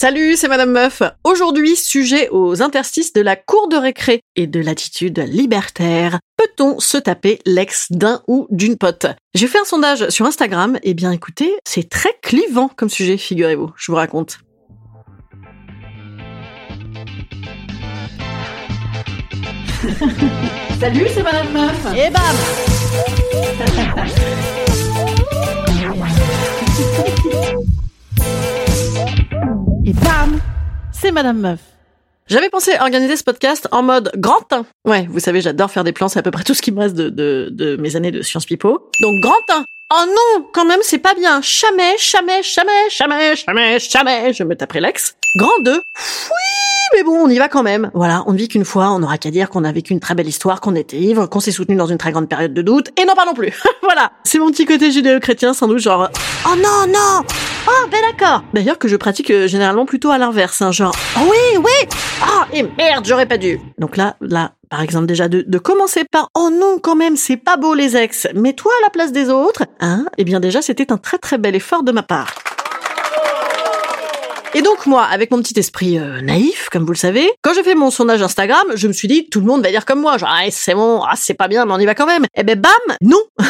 Salut, c'est Madame Meuf. Aujourd'hui, sujet aux interstices de la cour de récré et de l'attitude libertaire. Peut-on se taper l'ex d'un ou d'une pote? J'ai fait un sondage sur Instagram, et bien écoutez, c'est très clivant comme sujet, figurez-vous, je vous raconte. Salut, c'est Madame Meuf. Et bam Et bam C'est Madame Meuf. J'avais pensé organiser ce podcast en mode grand 1. Ouais, vous savez, j'adore faire des plans, c'est à peu près tout ce qui me reste de, mes années de Sciences Pipo. Donc grand 1. Oh non, quand même, c'est pas bien. Jamais, jamais, jamais, jamais, jamais, jamais, je me taperai l'ex. Grand 2. Oui, mais bon, on y va quand même. Voilà, on ne vit qu'une fois, on n'aura qu'à dire qu'on a vécu une très belle histoire, qu'on était ivre, qu'on s'est soutenu dans une très grande période de doute, et non pas non plus. voilà, c'est mon petit côté judéo-chrétien, sans doute, genre, oh non, non, oh ben d'accord. D'ailleurs que je pratique euh, généralement plutôt à l'inverse, hein, genre, oh oui, oui, oh et merde, j'aurais pas dû. Donc là, là, par exemple déjà de, de commencer par oh non quand même c'est pas beau les ex, mets-toi à la place des autres, hein? Eh bien déjà c'était un très très bel effort de ma part. Et donc moi, avec mon petit esprit euh, naïf, comme vous le savez, quand j'ai fait mon sondage Instagram, je me suis dit tout le monde va dire comme moi, genre ah, c'est bon, ah, c'est pas bien, mais on y va quand même. Eh ben bam, non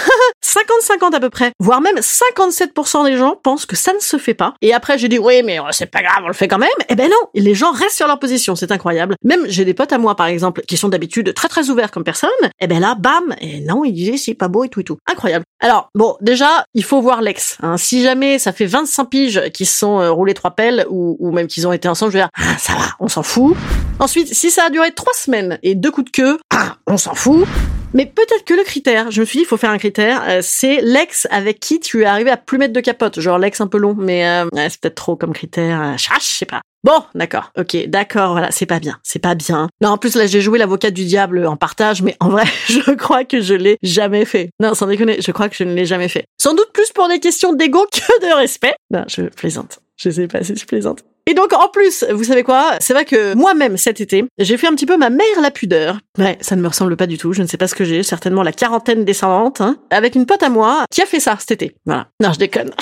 50-50 à peu près, voire même 57% des gens pensent que ça ne se fait pas. Et après j'ai dit oui mais oh, c'est pas grave, on le fait quand même. Eh ben non, les gens restent sur leur position, c'est incroyable. Même j'ai des potes à moi par exemple qui sont d'habitude très très ouverts comme personne. Eh ben là, bam, et non, ils disaient c'est pas beau et tout et tout. Incroyable. Alors bon, déjà il faut voir l'ex. Hein. Si jamais ça fait 25 piges qui se sont euh, roulés trois pelles ou, même qu'ils ont été ensemble, je veux dire, ah, ça va, on s'en fout. Ensuite, si ça a duré trois semaines et deux coups de queue, ah, on s'en fout. Mais peut-être que le critère, je me suis dit, il faut faire un critère, euh, c'est l'ex avec qui tu es arrivé à plus mettre de capote. Genre l'ex un peu long, mais euh, c'est peut-être trop comme critère. Euh, je sais pas. Bon, d'accord, ok, d'accord, voilà, c'est pas bien, c'est pas bien. Non, en plus là, j'ai joué l'avocat du diable en partage, mais en vrai, je crois que je l'ai jamais fait. Non, sans déconner, je crois que je ne l'ai jamais fait. Sans doute plus pour des questions d'ego que de respect. Non, je plaisante. Je sais pas si je plaisante. Et donc en plus, vous savez quoi? C'est vrai que moi-même cet été, j'ai fait un petit peu ma mère la pudeur. Ouais, ça ne me ressemble pas du tout. Je ne sais pas ce que j'ai. Certainement la quarantaine descendante. Hein, avec une pote à moi qui a fait ça cet été. Voilà. Non, je déconne.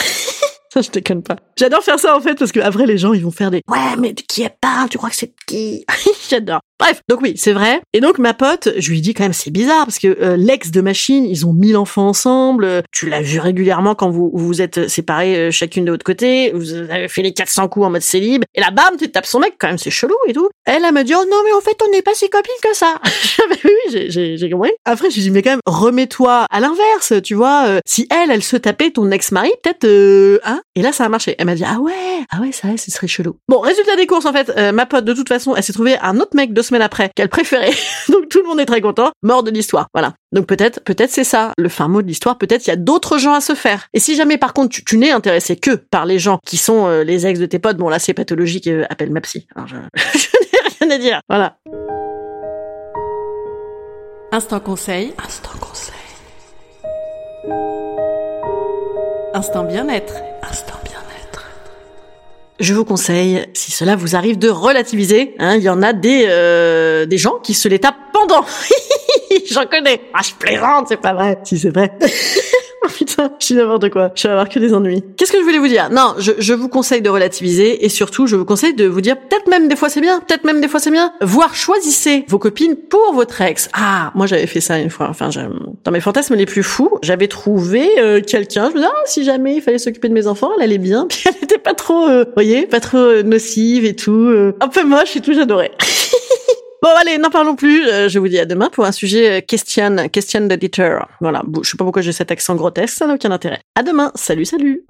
Je déconne pas. J'adore faire ça en fait parce que après les gens ils vont faire des ouais mais de qui elle parle? Tu crois que c'est qui J'adore. Bref, donc oui, c'est vrai. Et donc ma pote, je lui dis quand même c'est bizarre parce que euh, l'ex de machine, ils ont mille enfants ensemble. euh, tu l'as vu régulièrement quand vous vous êtes séparés euh, chacune de votre côté. Vous avez fait les 400 coups en mode célib. Et là bam, tu tapes son mec quand même, c'est chelou et tout. Elle, elle me dit oh non mais en fait on n'est pas si copines que ça. Oui, j'ai- j'ai compris. Après je lui dis mais quand même remets-toi à l'inverse, tu vois. euh, si elle, elle se tapait ton ex-mari, peut-être euh, hein. Et là ça a marché. Elle m'a dit ah ouais, ah ouais ça, ce serait chelou. Bon résultat des courses en fait, ma pote de toute façon, elle s'est trouvée un autre mec deux semaines après qu'elle préférait. Donc tout le monde est très content. Mort de l'histoire. Voilà. Donc peut-être, peut-être c'est ça le fin mot de l'histoire. Peut-être il y a d'autres gens à se faire. Et si jamais par contre tu, tu n'es intéressé que par les gens qui sont euh, les ex de tes potes, bon là c'est pathologique. euh, appelle ma psy. Alors, je, je n'ai rien à dire. Voilà. Instant conseil. Instant conseil. Instant bien-être. Instant bien-être. Je vous conseille, si cela vous arrive, de relativiser. Hein, il y en a des euh, des gens qui se les tapent pendant. J'en connais. Ah, je plaisante, c'est pas vrai. Si c'est vrai. oh putain. Je suis n'importe quoi. Je vais avoir que des ennuis. Qu'est-ce que je voulais vous dire? Non, je, je vous conseille de relativiser et surtout, je vous conseille de vous dire peut-être même des fois c'est bien, peut-être même des fois c'est bien. Voire choisissez vos copines pour votre ex. Ah, moi j'avais fait ça une fois. Enfin, dans mes fantasmes les plus fous, j'avais trouvé euh, quelqu'un. Je me disais ah, si jamais il fallait s'occuper de mes enfants, elle allait bien, pas trop, euh, voyez, pas trop euh, nocive et tout. Euh, un peu moche et tout, j'adorais. Bon allez, n'en parlons plus. Euh, je vous dis à demain pour un sujet question, question d'editor. Voilà, je sais pas pourquoi j'ai cet accent grotesque, ça n'a aucun intérêt. À demain, salut, salut.